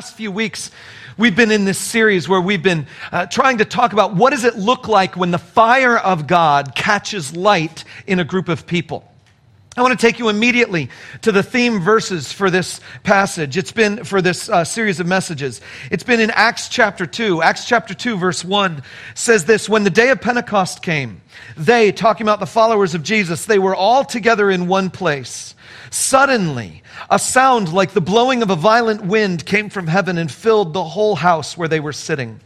last few weeks, we've been in this series where we've been uh, trying to talk about what does it look like when the fire of God catches light in a group of people. I want to take you immediately to the theme verses for this passage. It's been for this uh, series of messages. It's been in Acts chapter 2. Acts chapter 2, verse 1 says this When the day of Pentecost came, they, talking about the followers of Jesus, they were all together in one place. Suddenly, a sound like the blowing of a violent wind came from heaven and filled the whole house where they were sitting.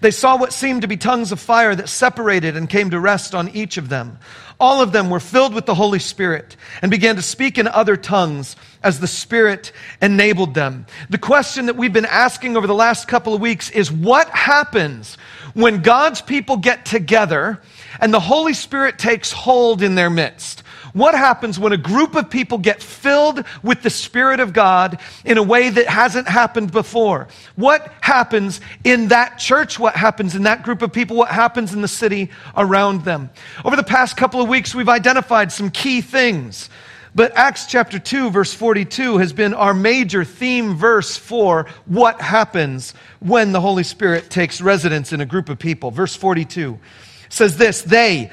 They saw what seemed to be tongues of fire that separated and came to rest on each of them. All of them were filled with the Holy Spirit and began to speak in other tongues as the Spirit enabled them. The question that we've been asking over the last couple of weeks is what happens when God's people get together and the Holy Spirit takes hold in their midst? What happens when a group of people get filled with the Spirit of God in a way that hasn't happened before? What happens in that church? What happens in that group of people? What happens in the city around them? Over the past couple of weeks, we've identified some key things. But Acts chapter 2, verse 42 has been our major theme verse for what happens when the Holy Spirit takes residence in a group of people. Verse 42 says this They,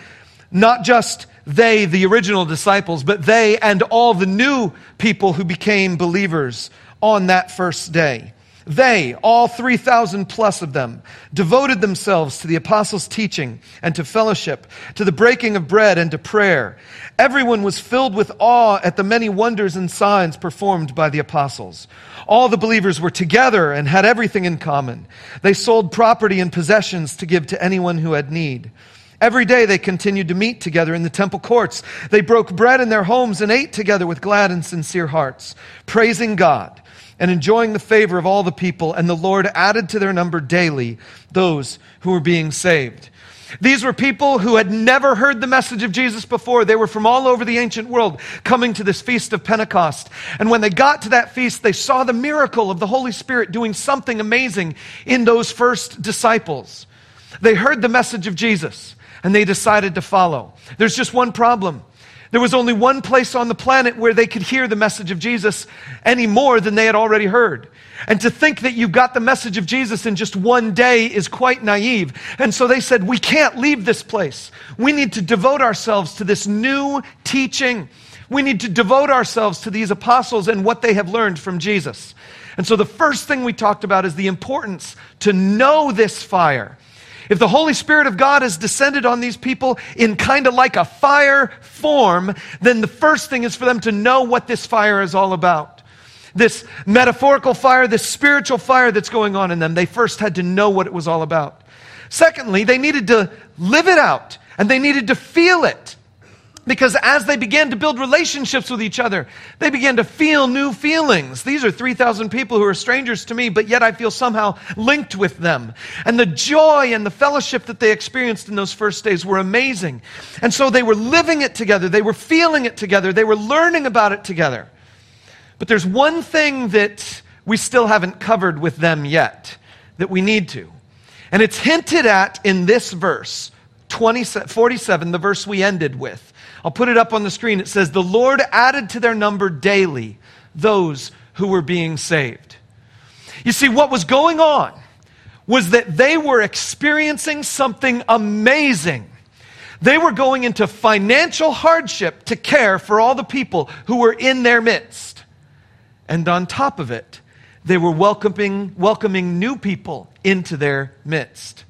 not just they, the original disciples, but they and all the new people who became believers on that first day. They, all 3,000 plus of them, devoted themselves to the apostles' teaching and to fellowship, to the breaking of bread and to prayer. Everyone was filled with awe at the many wonders and signs performed by the apostles. All the believers were together and had everything in common. They sold property and possessions to give to anyone who had need. Every day they continued to meet together in the temple courts. They broke bread in their homes and ate together with glad and sincere hearts, praising God and enjoying the favor of all the people. And the Lord added to their number daily those who were being saved. These were people who had never heard the message of Jesus before. They were from all over the ancient world coming to this feast of Pentecost. And when they got to that feast, they saw the miracle of the Holy Spirit doing something amazing in those first disciples. They heard the message of Jesus and they decided to follow. There's just one problem. There was only one place on the planet where they could hear the message of Jesus any more than they had already heard. And to think that you got the message of Jesus in just one day is quite naive. And so they said, We can't leave this place. We need to devote ourselves to this new teaching. We need to devote ourselves to these apostles and what they have learned from Jesus. And so the first thing we talked about is the importance to know this fire if the Holy Spirit of God has descended on these people in kind of like a fire form, then the first thing is for them to know what this fire is all about. This metaphorical fire, this spiritual fire that's going on in them, they first had to know what it was all about. Secondly, they needed to live it out and they needed to feel it. Because as they began to build relationships with each other, they began to feel new feelings. These are 3,000 people who are strangers to me, but yet I feel somehow linked with them. And the joy and the fellowship that they experienced in those first days were amazing. And so they were living it together, they were feeling it together, they were learning about it together. But there's one thing that we still haven't covered with them yet that we need to. And it's hinted at in this verse, 20, 47, the verse we ended with. I'll put it up on the screen. It says, The Lord added to their number daily those who were being saved. You see, what was going on was that they were experiencing something amazing. They were going into financial hardship to care for all the people who were in their midst. And on top of it, they were welcoming, welcoming new people into their midst.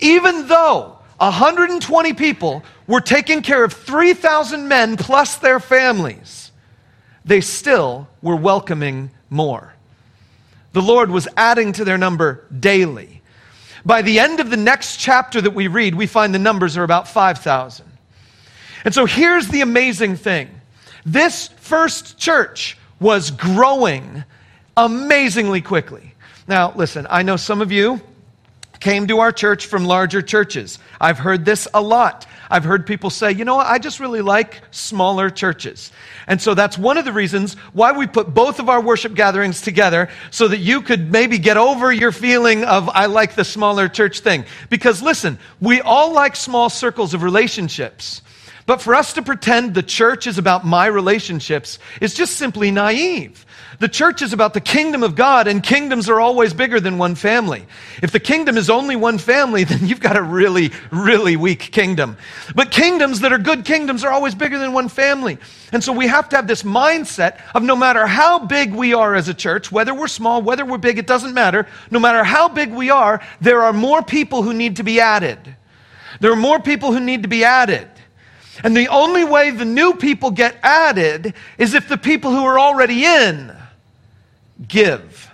Even though 120 people were taking care of 3,000 men plus their families. They still were welcoming more. The Lord was adding to their number daily. By the end of the next chapter that we read, we find the numbers are about 5,000. And so here's the amazing thing this first church was growing amazingly quickly. Now, listen, I know some of you came to our church from larger churches. I've heard this a lot. I've heard people say, you know what, I just really like smaller churches. And so that's one of the reasons why we put both of our worship gatherings together so that you could maybe get over your feeling of, I like the smaller church thing. Because listen, we all like small circles of relationships. But for us to pretend the church is about my relationships is just simply naive. The church is about the kingdom of God, and kingdoms are always bigger than one family. If the kingdom is only one family, then you've got a really, really weak kingdom. But kingdoms that are good kingdoms are always bigger than one family. And so we have to have this mindset of no matter how big we are as a church, whether we're small, whether we're big, it doesn't matter. No matter how big we are, there are more people who need to be added. There are more people who need to be added. And the only way the new people get added is if the people who are already in give.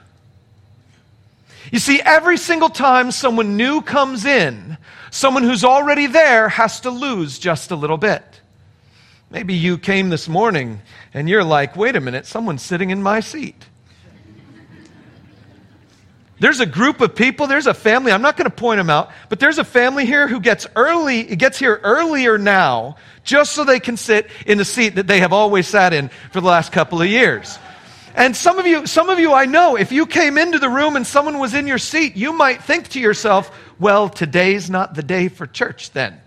You see, every single time someone new comes in, someone who's already there has to lose just a little bit. Maybe you came this morning and you're like, wait a minute, someone's sitting in my seat. There's a group of people, there's a family, I'm not going to point them out, but there's a family here who gets early, gets here earlier now just so they can sit in the seat that they have always sat in for the last couple of years. And some of you, some of you I know, if you came into the room and someone was in your seat, you might think to yourself, well, today's not the day for church then.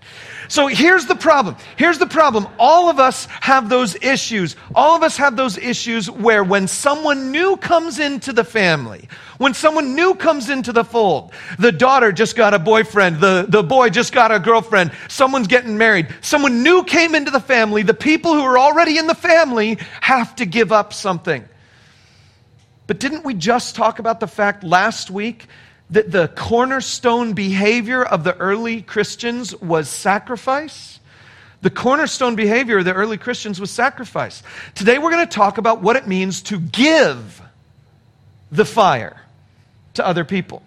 So here's the problem. Here's the problem. All of us have those issues. All of us have those issues where when someone new comes into the family, when someone new comes into the fold, the daughter just got a boyfriend, the, the boy just got a girlfriend, someone's getting married, someone new came into the family, the people who are already in the family have to give up something. But didn't we just talk about the fact last week that the cornerstone behavior of the early Christians was sacrifice. The cornerstone behavior of the early Christians was sacrifice. Today we're going to talk about what it means to give the fire to other people.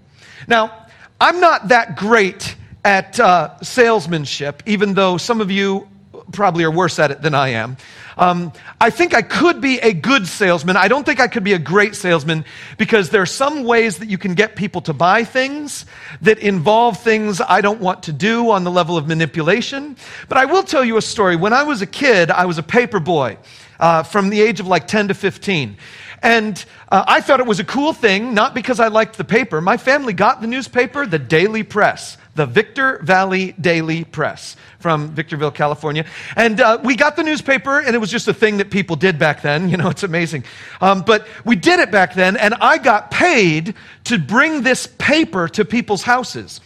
Now, I'm not that great at uh, salesmanship, even though some of you probably are worse at it than I am. Um, I think I could be a good salesman. I don't think I could be a great salesman because there are some ways that you can get people to buy things that involve things I don't want to do on the level of manipulation. But I will tell you a story. When I was a kid, I was a paper boy uh, from the age of like 10 to 15. And uh, I thought it was a cool thing, not because I liked the paper. My family got the newspaper, the Daily Press the Victor Valley Daily Press from Victorville, California. And uh, we got the newspaper, and it was just a thing that people did back then. You know, it's amazing. Um, but we did it back then, and I got paid to bring this paper to people's houses.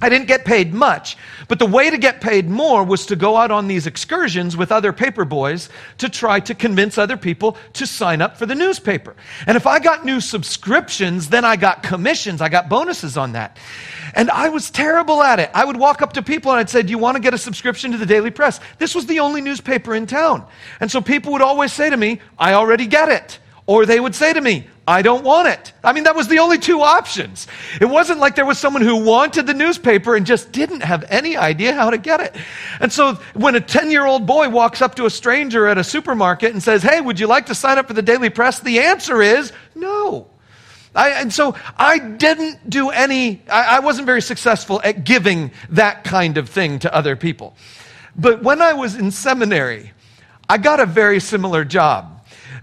I didn't get paid much, but the way to get paid more was to go out on these excursions with other paper boys to try to convince other people to sign up for the newspaper. And if I got new subscriptions, then I got commissions, I got bonuses on that. And I was terrible at it. I would walk up to people and I'd say, Do you want to get a subscription to the Daily Press? This was the only newspaper in town. And so people would always say to me, I already get it. Or they would say to me, I don't want it. I mean, that was the only two options. It wasn't like there was someone who wanted the newspaper and just didn't have any idea how to get it. And so when a 10 year old boy walks up to a stranger at a supermarket and says, Hey, would you like to sign up for the Daily Press? The answer is no. I, and so I didn't do any, I, I wasn't very successful at giving that kind of thing to other people. But when I was in seminary, I got a very similar job.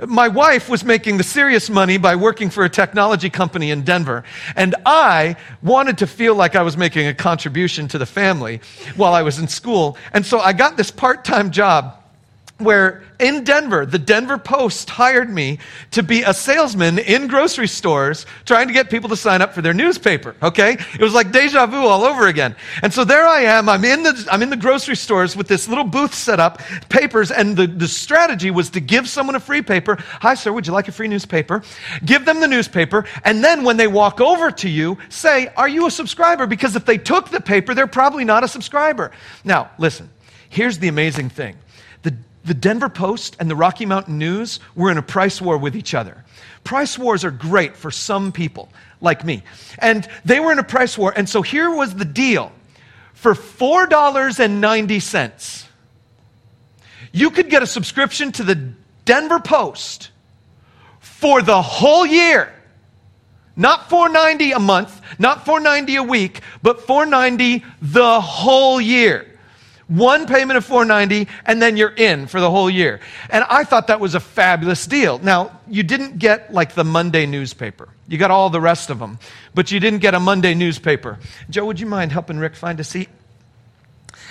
My wife was making the serious money by working for a technology company in Denver, and I wanted to feel like I was making a contribution to the family while I was in school. And so I got this part time job where in Denver, the Denver Post hired me to be a salesman in grocery stores trying to get people to sign up for their newspaper, okay? It was like deja vu all over again. And so there I am, I'm in the, I'm in the grocery stores with this little booth set up, papers, and the, the strategy was to give someone a free paper. Hi, sir, would you like a free newspaper? Give them the newspaper, and then when they walk over to you, say, are you a subscriber? Because if they took the paper, they're probably not a subscriber. Now, listen, here's the amazing thing the Denver Post and the Rocky Mountain News were in a price war with each other. Price wars are great for some people, like me. And they were in a price war. And so here was the deal for $4.90, you could get a subscription to the Denver Post for the whole year. Not 490 a month, not 490 a week, but 490 the whole year. One payment of 490 and then you're in for the whole year. And I thought that was a fabulous deal. Now, you didn't get like the Monday newspaper. You got all the rest of them, but you didn't get a Monday newspaper. Joe, would you mind helping Rick find a seat?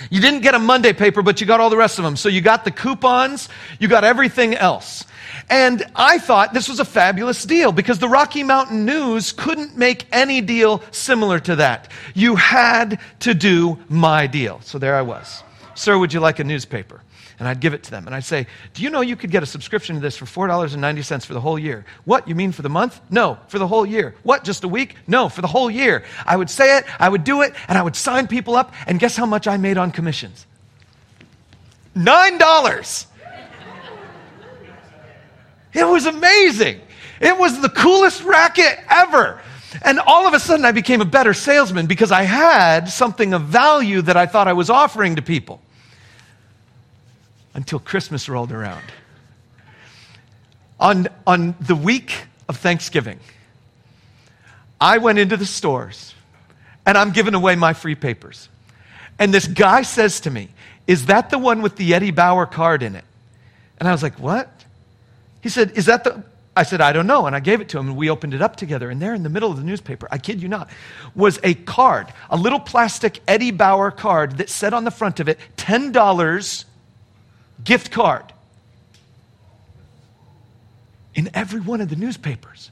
You didn't get a Monday paper, but you got all the rest of them. So you got the coupons, you got everything else. And I thought this was a fabulous deal because the Rocky Mountain News couldn't make any deal similar to that. You had to do my deal. So there I was. Sir, would you like a newspaper? And I'd give it to them. And I'd say, Do you know you could get a subscription to this for $4.90 for the whole year? What? You mean for the month? No, for the whole year. What? Just a week? No, for the whole year. I would say it, I would do it, and I would sign people up. And guess how much I made on commissions? $9. It was amazing. It was the coolest racket ever. And all of a sudden, I became a better salesman because I had something of value that I thought I was offering to people. Until Christmas rolled around. On, on the week of Thanksgiving, I went into the stores and I'm giving away my free papers. And this guy says to me, Is that the one with the Eddie Bauer card in it? And I was like, What? He said, Is that the. I said, I don't know. And I gave it to him, and we opened it up together. And there in the middle of the newspaper, I kid you not, was a card, a little plastic Eddie Bauer card that said on the front of it, $10 gift card. In every one of the newspapers.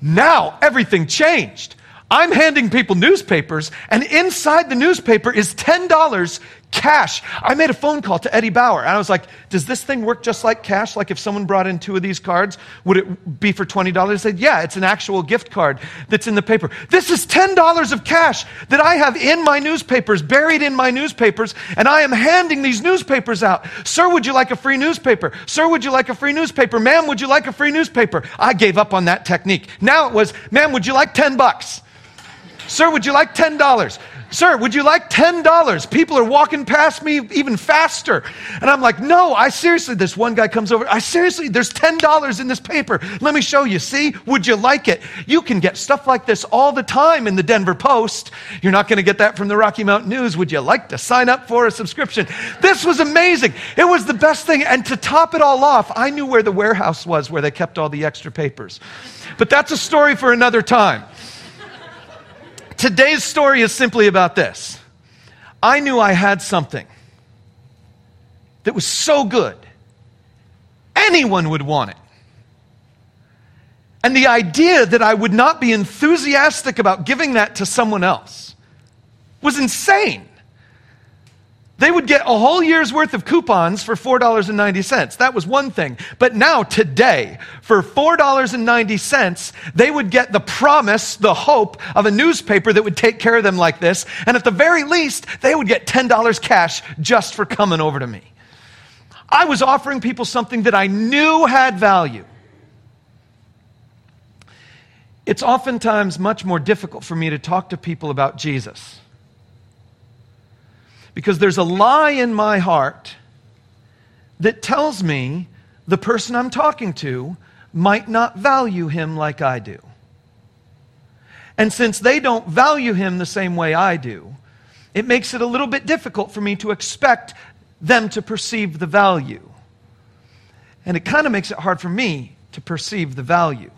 Now everything changed. I'm handing people newspapers, and inside the newspaper is $10 cash. I made a phone call to Eddie Bauer, and I was like, Does this thing work just like cash? Like if someone brought in two of these cards, would it be for $20? He said, Yeah, it's an actual gift card that's in the paper. This is $10 of cash that I have in my newspapers, buried in my newspapers, and I am handing these newspapers out. Sir, would you like a free newspaper? Sir, would you like a free newspaper? Ma'am, would you like a free newspaper? I gave up on that technique. Now it was, Ma'am, would you like 10 bucks? Sir, would you like $10? Sir, would you like $10? People are walking past me even faster. And I'm like, no, I seriously, this one guy comes over. I seriously, there's $10 in this paper. Let me show you. See, would you like it? You can get stuff like this all the time in the Denver Post. You're not going to get that from the Rocky Mountain News. Would you like to sign up for a subscription? This was amazing. It was the best thing. And to top it all off, I knew where the warehouse was where they kept all the extra papers. But that's a story for another time. Today's story is simply about this. I knew I had something that was so good, anyone would want it. And the idea that I would not be enthusiastic about giving that to someone else was insane. They would get a whole year's worth of coupons for $4.90. That was one thing. But now, today, for $4.90, they would get the promise, the hope of a newspaper that would take care of them like this. And at the very least, they would get $10 cash just for coming over to me. I was offering people something that I knew had value. It's oftentimes much more difficult for me to talk to people about Jesus because there's a lie in my heart that tells me the person I'm talking to might not value him like I do. And since they don't value him the same way I do, it makes it a little bit difficult for me to expect them to perceive the value. And it kind of makes it hard for me to perceive the value.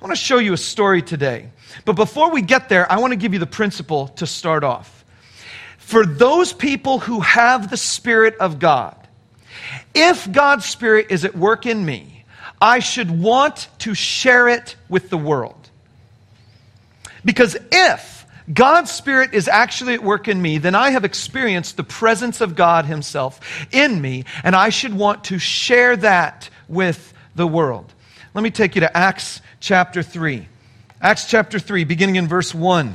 I want to show you a story today. But before we get there, I want to give you the principle to start off for those people who have the Spirit of God, if God's Spirit is at work in me, I should want to share it with the world. Because if God's Spirit is actually at work in me, then I have experienced the presence of God Himself in me, and I should want to share that with the world. Let me take you to Acts chapter 3. Acts chapter 3, beginning in verse 1.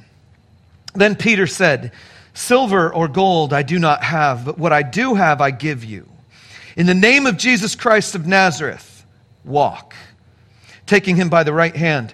Then Peter said, Silver or gold I do not have, but what I do have I give you. In the name of Jesus Christ of Nazareth, walk. Taking him by the right hand,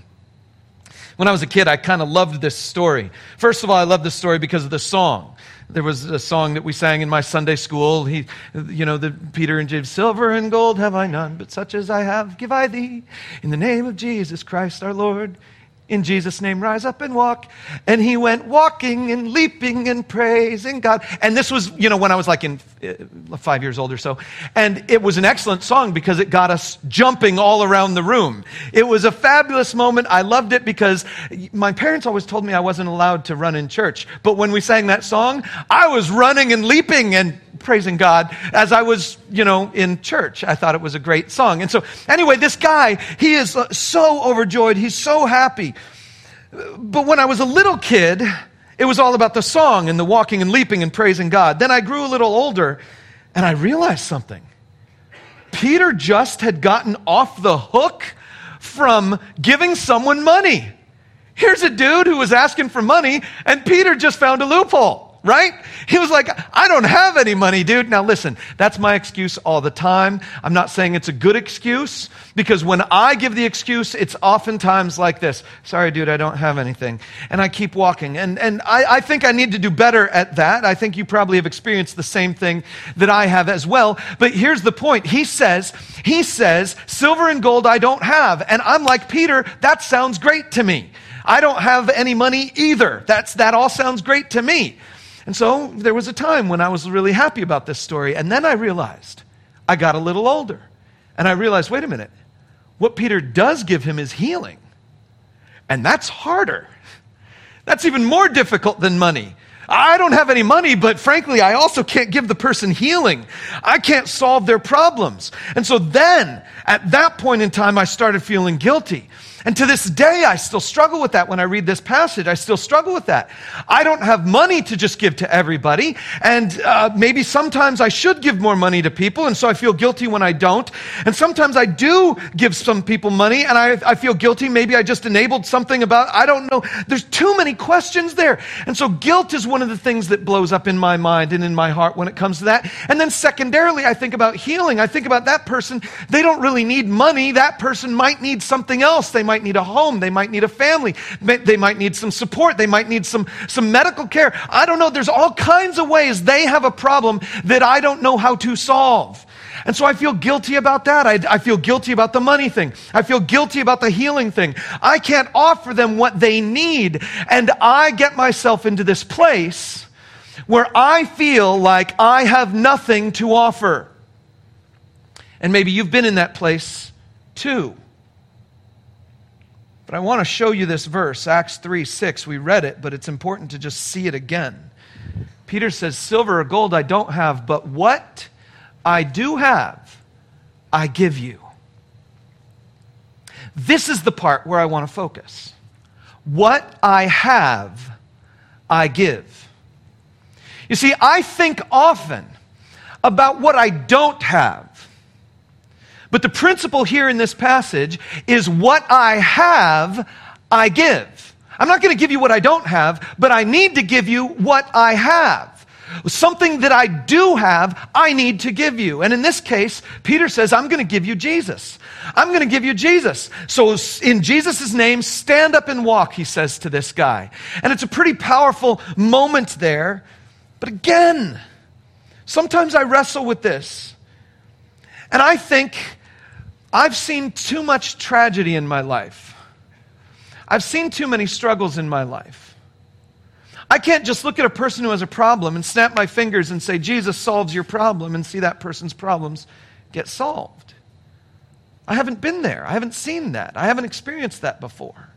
When I was a kid, I kind of loved this story. First of all, I loved this story because of the song. There was a song that we sang in my Sunday school. He, you know, the Peter and James, silver and gold have I none, but such as I have give I thee. In the name of Jesus Christ our Lord, in Jesus' name, rise up and walk. And he went walking and leaping and praising God. And this was, you know, when I was like in uh, five years old or so. And it was an excellent song because it got us jumping all around the room. It was a fabulous moment. I loved it because my parents always told me I wasn't allowed to run in church. But when we sang that song, I was running and leaping and praising God as I was, you know, in church. I thought it was a great song. And so, anyway, this guy, he is uh, so overjoyed. He's so happy. But when I was a little kid, it was all about the song and the walking and leaping and praising God. Then I grew a little older and I realized something. Peter just had gotten off the hook from giving someone money. Here's a dude who was asking for money, and Peter just found a loophole right? He was like, I don't have any money, dude. Now listen, that's my excuse all the time. I'm not saying it's a good excuse because when I give the excuse, it's oftentimes like this. Sorry, dude, I don't have anything. And I keep walking. And, and I, I think I need to do better at that. I think you probably have experienced the same thing that I have as well. But here's the point. He says, he says, silver and gold I don't have. And I'm like, Peter, that sounds great to me. I don't have any money either. That's, that all sounds great to me. And so there was a time when I was really happy about this story. And then I realized I got a little older. And I realized wait a minute, what Peter does give him is healing. And that's harder. That's even more difficult than money. I don't have any money, but frankly, I also can't give the person healing. I can't solve their problems. And so then, at that point in time, I started feeling guilty. And to this day, I still struggle with that when I read this passage. I still struggle with that. I don't have money to just give to everybody. And uh, maybe sometimes I should give more money to people. And so I feel guilty when I don't. And sometimes I do give some people money and I, I feel guilty. Maybe I just enabled something about, I don't know. There's too many questions there. And so guilt is one of the things that blows up in my mind and in my heart when it comes to that. And then secondarily, I think about healing. I think about that person. They don't really need money. That person might need something else. They might need a home. They might need a family. They might need some support. They might need some, some medical care. I don't know. There's all kinds of ways they have a problem that I don't know how to solve. And so I feel guilty about that. I, I, feel guilty about the money thing. I feel guilty about the healing thing. I can't offer them what they need. And I get myself into this place where I feel like I have nothing to offer. And maybe you've been in that place too. But I want to show you this verse, Acts 3 6. We read it, but it's important to just see it again. Peter says, Silver or gold I don't have, but what I do have, I give you. This is the part where I want to focus. What I have, I give. You see, I think often about what I don't have but the principle here in this passage is what I have, I give. I'm not going to give you what I don't have, but I need to give you what I have. Something that I do have, I need to give you. And in this case, Peter says, I'm going to give you Jesus. I'm going to give you Jesus. So, in Jesus' name, stand up and walk, he says to this guy. And it's a pretty powerful moment there. But again, sometimes I wrestle with this. And I think I've seen too much tragedy in my life. I've seen too many struggles in my life. I can't just look at a person who has a problem and snap my fingers and say, Jesus solves your problem, and see that person's problems get solved. I haven't been there. I haven't seen that. I haven't experienced that before.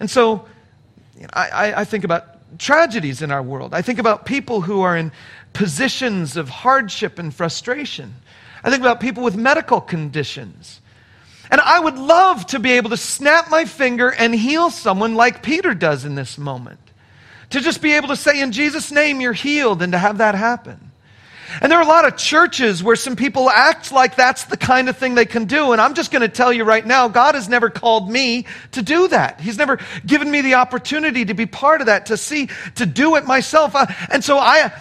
And so you know, I, I think about tragedies in our world. I think about people who are in positions of hardship and frustration. I think about people with medical conditions. And I would love to be able to snap my finger and heal someone like Peter does in this moment. To just be able to say, in Jesus' name, you're healed, and to have that happen. And there are a lot of churches where some people act like that's the kind of thing they can do. And I'm just going to tell you right now, God has never called me to do that. He's never given me the opportunity to be part of that, to see, to do it myself. Uh, and so I,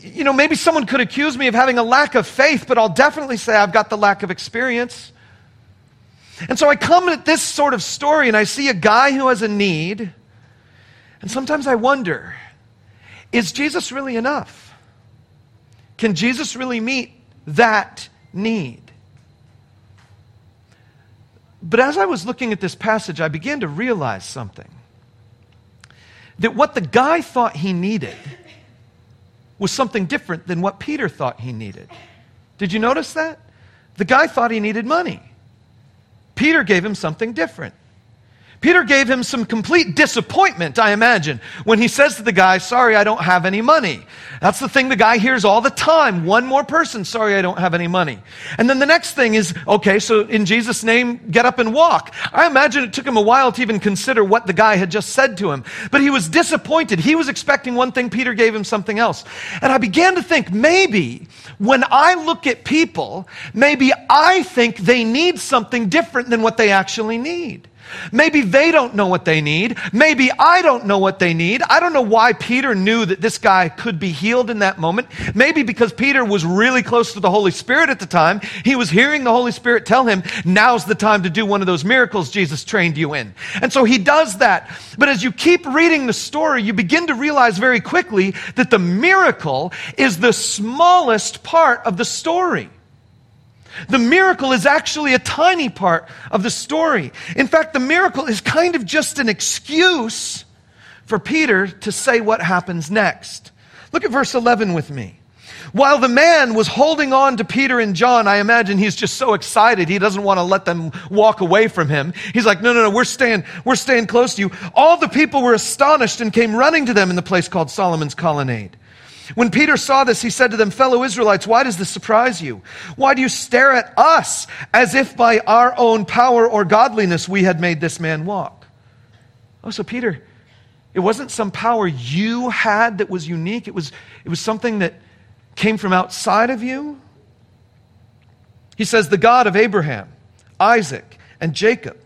you know, maybe someone could accuse me of having a lack of faith, but I'll definitely say I've got the lack of experience. And so I come at this sort of story and I see a guy who has a need. And sometimes I wonder, is Jesus really enough? Can Jesus really meet that need? But as I was looking at this passage, I began to realize something. That what the guy thought he needed was something different than what Peter thought he needed. Did you notice that? The guy thought he needed money. Peter gave him something different. Peter gave him some complete disappointment, I imagine, when he says to the guy, Sorry, I don't have any money. That's the thing the guy hears all the time. One more person, sorry, I don't have any money. And then the next thing is, okay, so in Jesus' name, get up and walk. I imagine it took him a while to even consider what the guy had just said to him. But he was disappointed. He was expecting one thing, Peter gave him something else. And I began to think, maybe when I look at people, maybe I think they need something different than what they actually need. Maybe they don't know what they need. Maybe I don't know what they need. I don't know why Peter knew that this guy could be healed in that moment. Maybe because Peter was really close to the Holy Spirit at the time. He was hearing the Holy Spirit tell him, now's the time to do one of those miracles Jesus trained you in. And so he does that. But as you keep reading the story, you begin to realize very quickly that the miracle is the smallest part of the story. The miracle is actually a tiny part of the story. In fact, the miracle is kind of just an excuse for Peter to say what happens next. Look at verse 11 with me. While the man was holding on to Peter and John, I imagine he's just so excited. He doesn't want to let them walk away from him. He's like, no, no, no, we're staying, we're staying close to you. All the people were astonished and came running to them in the place called Solomon's colonnade. When Peter saw this, he said to them, Fellow Israelites, why does this surprise you? Why do you stare at us as if by our own power or godliness we had made this man walk? Oh, so Peter, it wasn't some power you had that was unique, it was, it was something that came from outside of you? He says, The God of Abraham, Isaac, and Jacob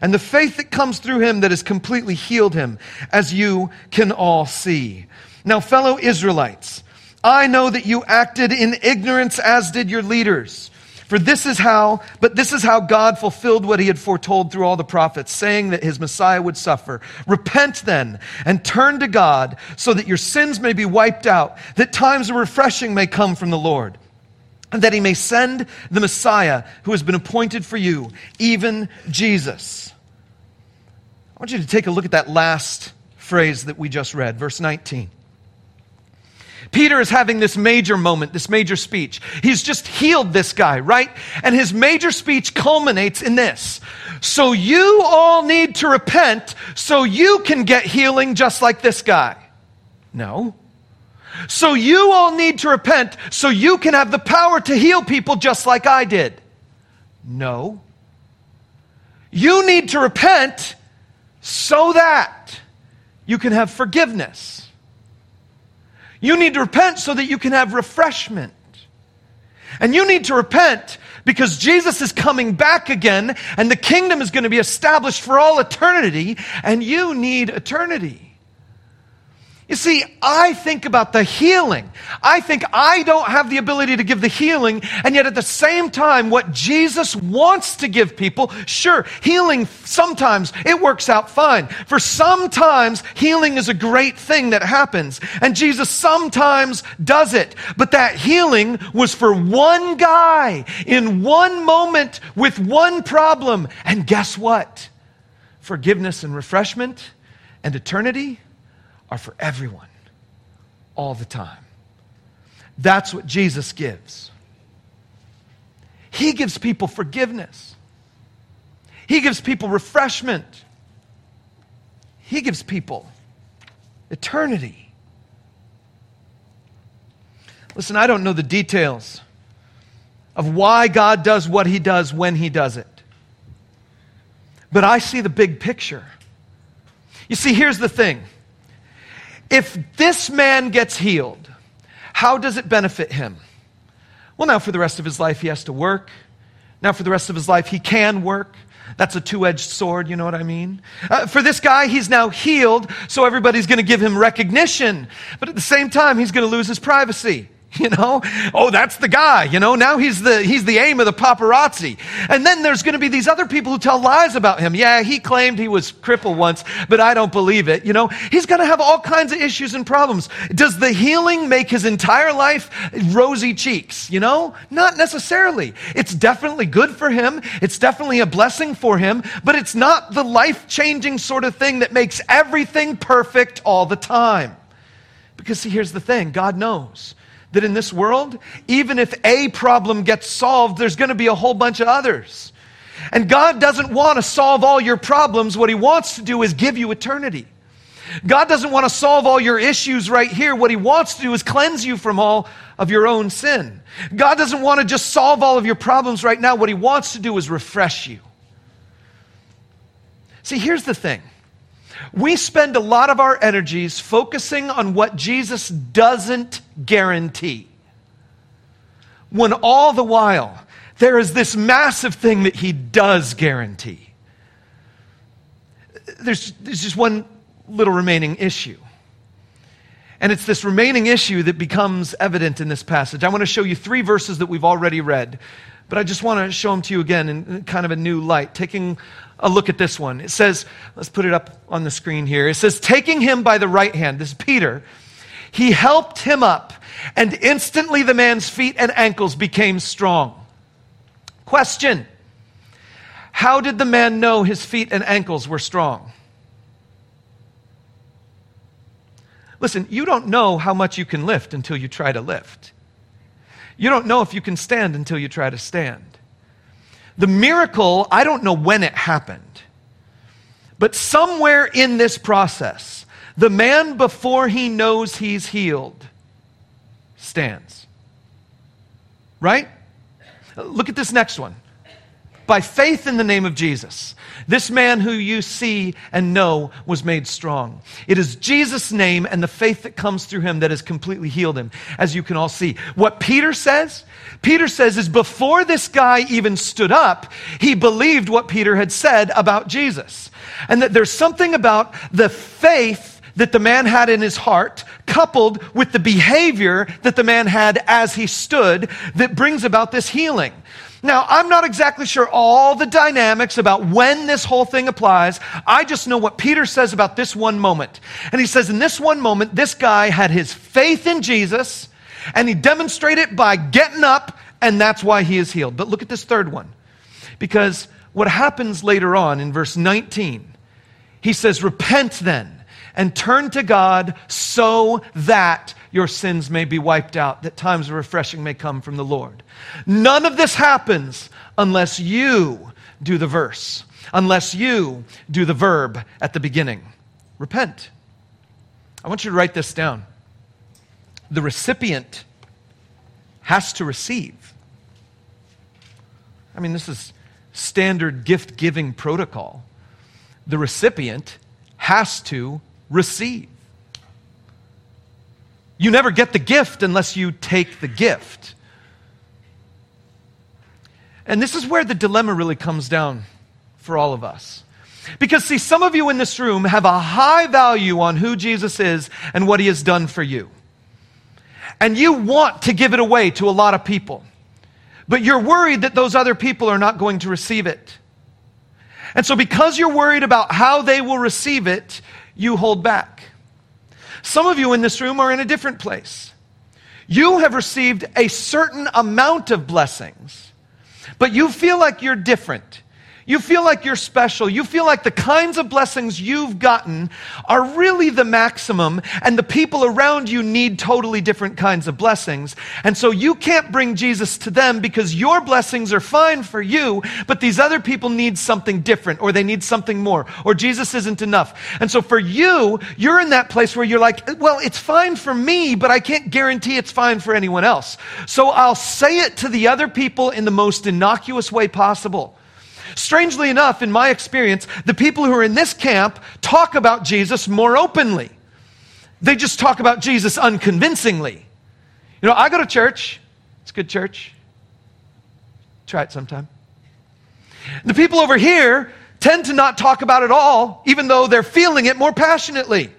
and the faith that comes through him that has completely healed him, as you can all see. Now, fellow Israelites, I know that you acted in ignorance, as did your leaders. For this is how, but this is how God fulfilled what he had foretold through all the prophets, saying that his Messiah would suffer. Repent then and turn to God so that your sins may be wiped out, that times of refreshing may come from the Lord that he may send the Messiah who has been appointed for you, even Jesus. I want you to take a look at that last phrase that we just read, verse 19. Peter is having this major moment, this major speech. He's just healed this guy, right? And his major speech culminates in this. So you all need to repent so you can get healing just like this guy. No. So you all need to repent so you can have the power to heal people just like I did. No. You need to repent so that you can have forgiveness. You need to repent so that you can have refreshment. And you need to repent because Jesus is coming back again and the kingdom is going to be established for all eternity and you need eternity. You see, I think about the healing. I think I don't have the ability to give the healing, and yet at the same time, what Jesus wants to give people, sure, healing sometimes it works out fine. For sometimes healing is a great thing that happens, and Jesus sometimes does it. But that healing was for one guy in one moment with one problem. And guess what? Forgiveness and refreshment and eternity are for everyone, all the time. That's what Jesus gives. He gives people forgiveness, He gives people refreshment, He gives people eternity. Listen, I don't know the details of why God does what He does when He does it, but I see the big picture. You see, here's the thing if this man gets healed, how does it benefit him? Well, now for the rest of his life, he has to work. Now, for the rest of his life, he can work. That's a two edged sword, you know what I mean? Uh, for this guy, he's now healed, so everybody's going to give him recognition. But at the same time, he's going to lose his privacy. You know, oh, that's the guy. You know, now he's the he's the aim of the paparazzi. And then there's going to be these other people who tell lies about him. Yeah, he claimed he was crippled once, but I don't believe it. You know, he's going to have all kinds of issues and problems. Does the healing make his entire life rosy cheeks? You know, not necessarily. It's definitely good for him. It's definitely a blessing for him, but it's not the life changing sort of thing that makes everything perfect all the time. Because see, here's the thing: God knows that in this world, even if a problem gets solved, there's going to be a whole bunch of others. And God doesn't want to solve all your problems. What He wants to do is give you eternity. God doesn't want to solve all your issues right here. What He wants to do is cleanse you from all of your own sin. God doesn't want to just solve all of your problems right now. What He wants to do is refresh you. See, here's the thing we spend a lot of our energies focusing on what Jesus doesn't guarantee. When all the while, there is this massive thing that he does guarantee. There's, there's just one little remaining issue. And it's this remaining issue that becomes evident in this passage. I want to show you three verses that we've already read, but I just want to show them to you again in kind of a new light, taking a look at this one. It says, let's put it up on the screen here. It says, taking him by the right hand, this is Peter, he helped him up, and instantly the man's feet and ankles became strong. Question How did the man know his feet and ankles were strong? Listen, you don't know how much you can lift until you try to lift. You don't know if you can stand until you try to stand. The miracle, I don't know when it happened, but somewhere in this process, the man before he knows he's healed stands. Right? Look at this next one by faith in the name of Jesus. This man who you see and know was made strong. It is Jesus' name and the faith that comes through him that has completely healed him, as you can all see. What Peter says, Peter says is before this guy even stood up, he believed what Peter had said about Jesus. And that there's something about the faith that the man had in his heart, coupled with the behavior that the man had as he stood, that brings about this healing. Now, I'm not exactly sure all the dynamics about when this whole thing applies. I just know what Peter says about this one moment. And he says, in this one moment, this guy had his faith in Jesus, and he demonstrated it by getting up, and that's why he is healed. But look at this third one. Because what happens later on in verse 19, he says, Repent then and turn to God so that your sins may be wiped out, that times of refreshing may come from the Lord. None of this happens unless you do the verse, unless you do the verb at the beginning. Repent. I want you to write this down. The recipient has to receive. I mean, this is standard gift giving protocol. The recipient has to receive. You never get the gift unless you take the gift. And this is where the dilemma really comes down for all of us. Because, see, some of you in this room have a high value on who Jesus is and what he has done for you. And you want to give it away to a lot of people. But you're worried that those other people are not going to receive it. And so, because you're worried about how they will receive it, you hold back. Some of you in this room are in a different place. You have received a certain amount of blessings, but you feel like you're different. You feel like you're special. You feel like the kinds of blessings you've gotten are really the maximum, and the people around you need totally different kinds of blessings. And so you can't bring Jesus to them because your blessings are fine for you, but these other people need something different, or they need something more, or Jesus isn't enough. And so for you, you're in that place where you're like, well, it's fine for me, but I can't guarantee it's fine for anyone else. So I'll say it to the other people in the most innocuous way possible. Strangely enough, in my experience, the people who are in this camp talk about Jesus more openly. They just talk about Jesus unconvincingly. You know, I go to church, it's a good church. Try it sometime. The people over here tend to not talk about it all, even though they're feeling it more passionately.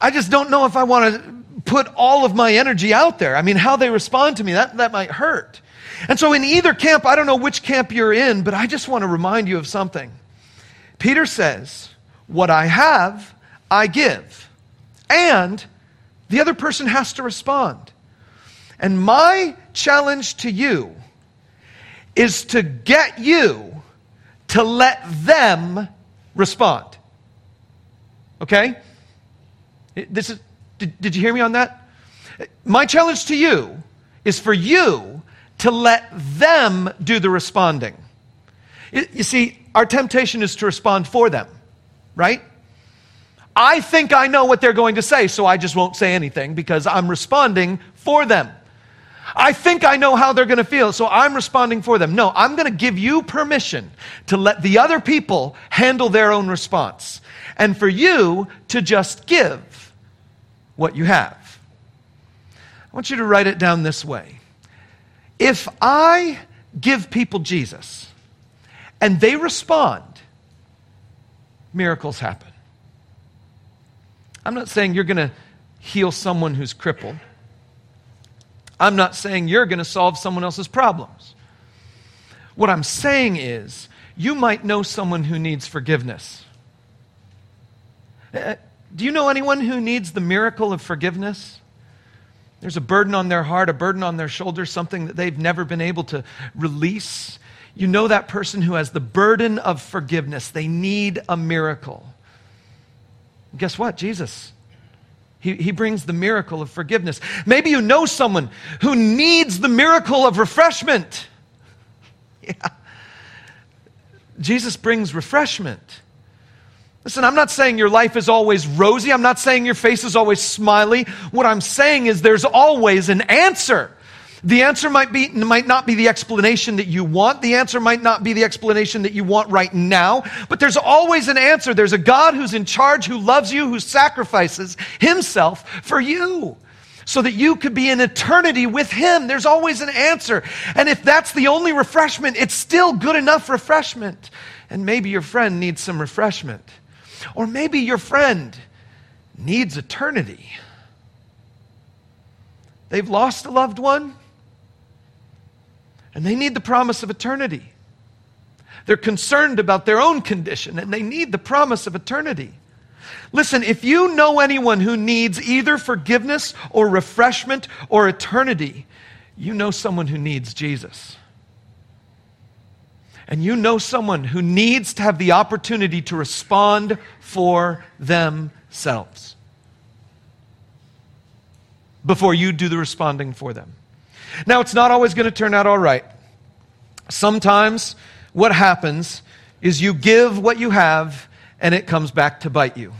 I just don't know if I want to put all of my energy out there. I mean, how they respond to me, that, that might hurt. And so, in either camp, I don't know which camp you're in, but I just want to remind you of something. Peter says, What I have, I give. And the other person has to respond. And my challenge to you is to get you to let them respond. Okay? This is, did, did you hear me on that? My challenge to you is for you to let them do the responding. You see, our temptation is to respond for them, right? I think I know what they're going to say, so I just won't say anything because I'm responding for them. I think I know how they're going to feel, so I'm responding for them. No, I'm going to give you permission to let the other people handle their own response and for you to just give what you have. I want you to write it down this way if I give people Jesus and they respond, miracles happen. I'm not saying you're going to heal someone who's crippled. I'm not saying you're going to solve someone else's problems. What I'm saying is, you might know someone who needs forgiveness. Uh, do you know anyone who needs the miracle of forgiveness? There's a burden on their heart, a burden on their shoulders, something that they've never been able to release. You know that person who has the burden of forgiveness. They need a miracle. Guess what? Jesus. He, he brings the miracle of forgiveness. Maybe you know someone who needs the miracle of refreshment. Yeah. Jesus brings refreshment. Listen, I'm not saying your life is always rosy. I'm not saying your face is always smiley. What I'm saying is there's always an answer. The answer might, be, might not be the explanation that you want. The answer might not be the explanation that you want right now, but there's always an answer. There's a God who's in charge, who loves you, who sacrifices himself for you so that you could be in eternity with him. There's always an answer. And if that's the only refreshment, it's still good enough refreshment. And maybe your friend needs some refreshment. Or maybe your friend needs eternity. They've lost a loved one, and they need the promise of eternity. They're concerned about their own condition, and they need the promise of eternity. Listen, if you know anyone who needs either forgiveness or refreshment or eternity, you know someone who needs Jesus and you know someone who needs to have the opportunity to respond for themselves before you do the responding for them. Now, it's not always going to turn out all right. Sometimes what happens is you give what you have and it comes back to bite you.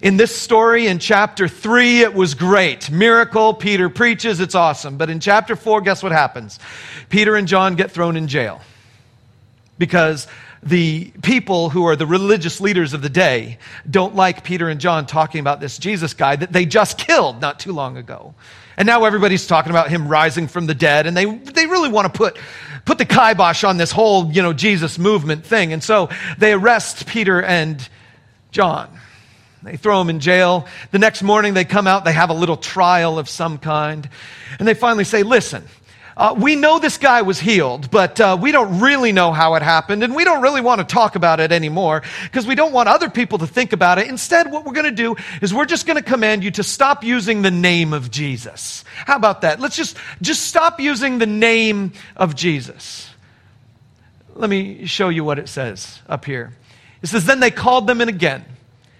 In this story in chapter 3, it was great. Miracle, Peter preaches, it's awesome. But in chapter 4, guess what happens? Peter and John get thrown in jail because the people who are the religious leaders of the day don't like Peter and John talking about this Jesus guy that they just killed not too long ago. And now everybody's talking about him rising from the dead, and they, they really want to put, put the kibosh on this whole, you know, Jesus movement thing. And so they arrest Peter and John. They throw them in jail. The next morning they come out, they have a little trial of some kind. And they finally say, listen, uh, we know this guy was healed, but uh, we don't really know how it happened, and we don't really want to talk about it anymore because we don't want other people to think about it. Instead, what we're going to do is we're just going to command you to stop using the name of Jesus. How about that? Let's just, just stop using the name of Jesus. Let me show you what it says up here. It says, Then they called them in again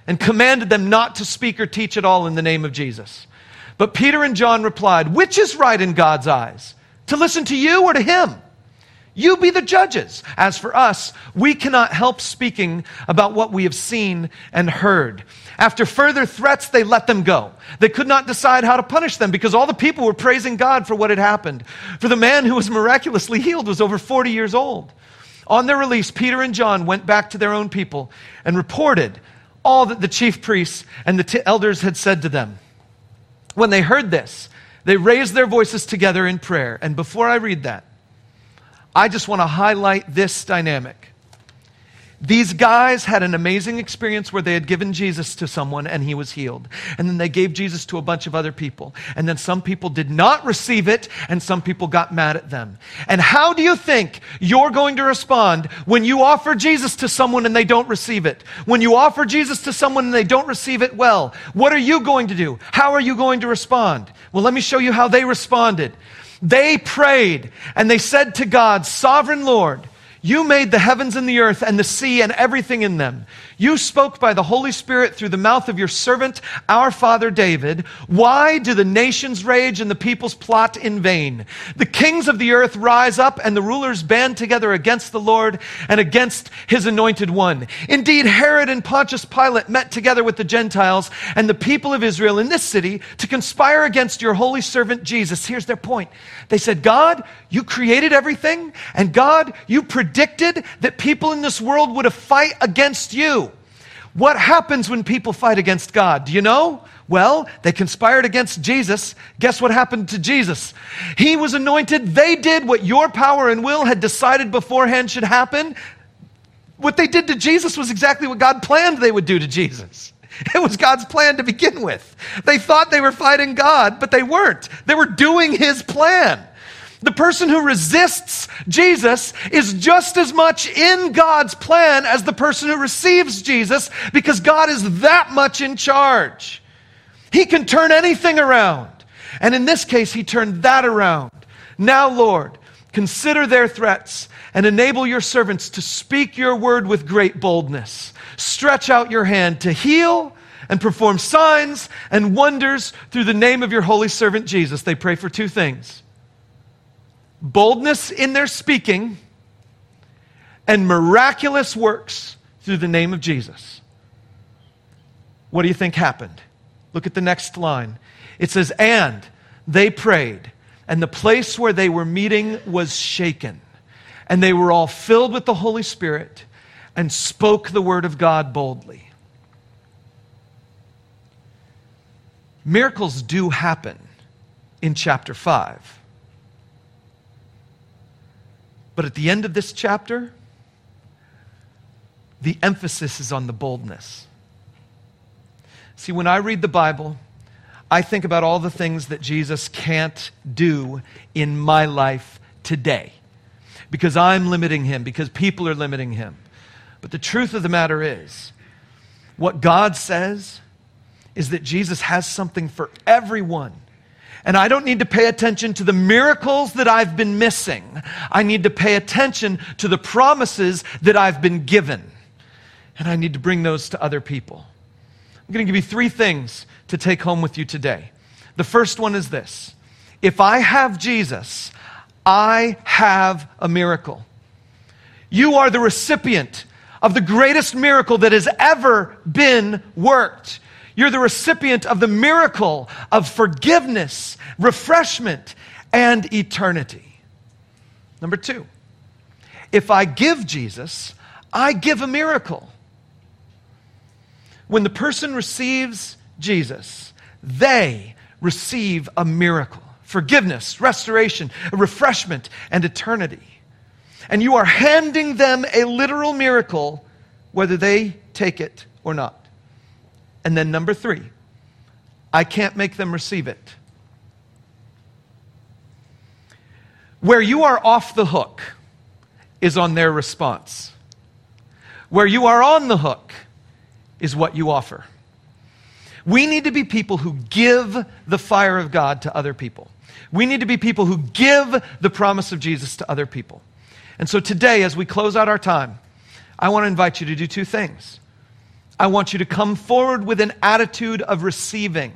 and commanded them not to speak or teach at all in the name of Jesus. But Peter and John replied, Which is right in God's eyes? To listen to you or to him? You be the judges. As for us, we cannot help speaking about what we have seen and heard. After further threats, they let them go. They could not decide how to punish them because all the people were praising God for what had happened. For the man who was miraculously healed was over 40 years old. On their release, Peter and John went back to their own people and reported all that the chief priests and the t- elders had said to them. When they heard this, they raised their voices together in prayer. And before I read that, I just want to highlight this dynamic. These guys had an amazing experience where they had given Jesus to someone and he was healed. And then they gave Jesus to a bunch of other people. And then some people did not receive it and some people got mad at them. And how do you think you're going to respond when you offer Jesus to someone and they don't receive it? When you offer Jesus to someone and they don't receive it well, what are you going to do? How are you going to respond? Well, let me show you how they responded. They prayed and they said to God, Sovereign Lord, you made the heavens and the earth and the sea and everything in them. You spoke by the Holy Spirit through the mouth of your servant, our father David. Why do the nations rage and the peoples plot in vain? The kings of the earth rise up and the rulers band together against the Lord and against his anointed one. Indeed, Herod and Pontius Pilate met together with the Gentiles and the people of Israel in this city to conspire against your holy servant Jesus. Here's their point. They said, God, you created everything, and God, you predicted that people in this world would have fight against you. What happens when people fight against God? Do you know? Well, they conspired against Jesus. Guess what happened to Jesus? He was anointed. They did what your power and will had decided beforehand should happen. What they did to Jesus was exactly what God planned they would do to Jesus. It was God's plan to begin with. They thought they were fighting God, but they weren't. They were doing His plan. The person who resists Jesus is just as much in God's plan as the person who receives Jesus because God is that much in charge. He can turn anything around. And in this case, he turned that around. Now, Lord, consider their threats and enable your servants to speak your word with great boldness. Stretch out your hand to heal and perform signs and wonders through the name of your holy servant Jesus. They pray for two things boldness in their speaking, and miraculous works through the name of Jesus. What do you think happened? Look at the next line. It says, And they prayed, and the place where they were meeting was shaken, and they were all filled with the Holy Spirit and spoke the word of God boldly. Miracles do happen in chapter 5. But at the end of this chapter, the emphasis is on the boldness. See, when I read the Bible, I think about all the things that Jesus can't do in my life today because I'm limiting him, because people are limiting him. But the truth of the matter is, what God says is that Jesus has something for everyone and I don't need to pay attention to the miracles that I've been missing. I need to pay attention to the promises that I've been given. And I need to bring those to other people. I'm going to give you three things to take home with you today. The first one is this If I have Jesus, I have a miracle. You are the recipient of the greatest miracle that has ever been worked. You're the recipient of the miracle of forgiveness, refreshment, and eternity. Number two, if I give Jesus, I give a miracle. When the person receives Jesus, they receive a miracle forgiveness, restoration, refreshment, and eternity. And you are handing them a literal miracle, whether they take it or not. And then number three, I can't make them receive it. Where you are off the hook is on their response. Where you are on the hook is what you offer. We need to be people who give the fire of God to other people. We need to be people who give the promise of Jesus to other people. And so today, as we close out our time, I want to invite you to do two things. I want you to come forward with an attitude of receiving.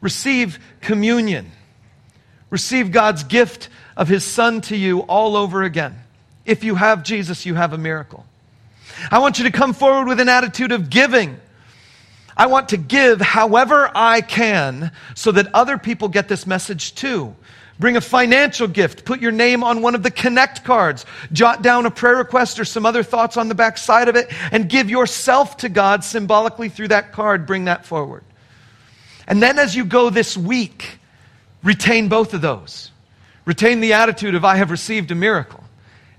Receive communion. Receive God's gift of His Son to you all over again. If you have Jesus, you have a miracle. I want you to come forward with an attitude of giving. I want to give however I can so that other people get this message too. Bring a financial gift. Put your name on one of the connect cards. Jot down a prayer request or some other thoughts on the back side of it and give yourself to God symbolically through that card. Bring that forward. And then as you go this week, retain both of those. Retain the attitude of I have received a miracle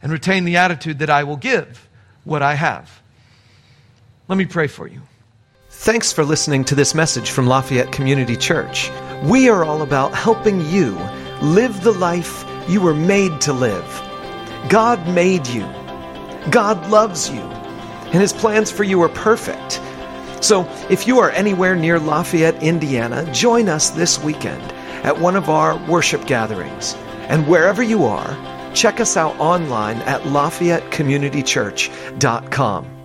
and retain the attitude that I will give what I have. Let me pray for you. Thanks for listening to this message from Lafayette Community Church. We are all about helping you live the life you were made to live. God made you, God loves you, and His plans for you are perfect. So, if you are anywhere near Lafayette, Indiana, join us this weekend at one of our worship gatherings. And wherever you are, check us out online at LafayetteCommunityChurch.com.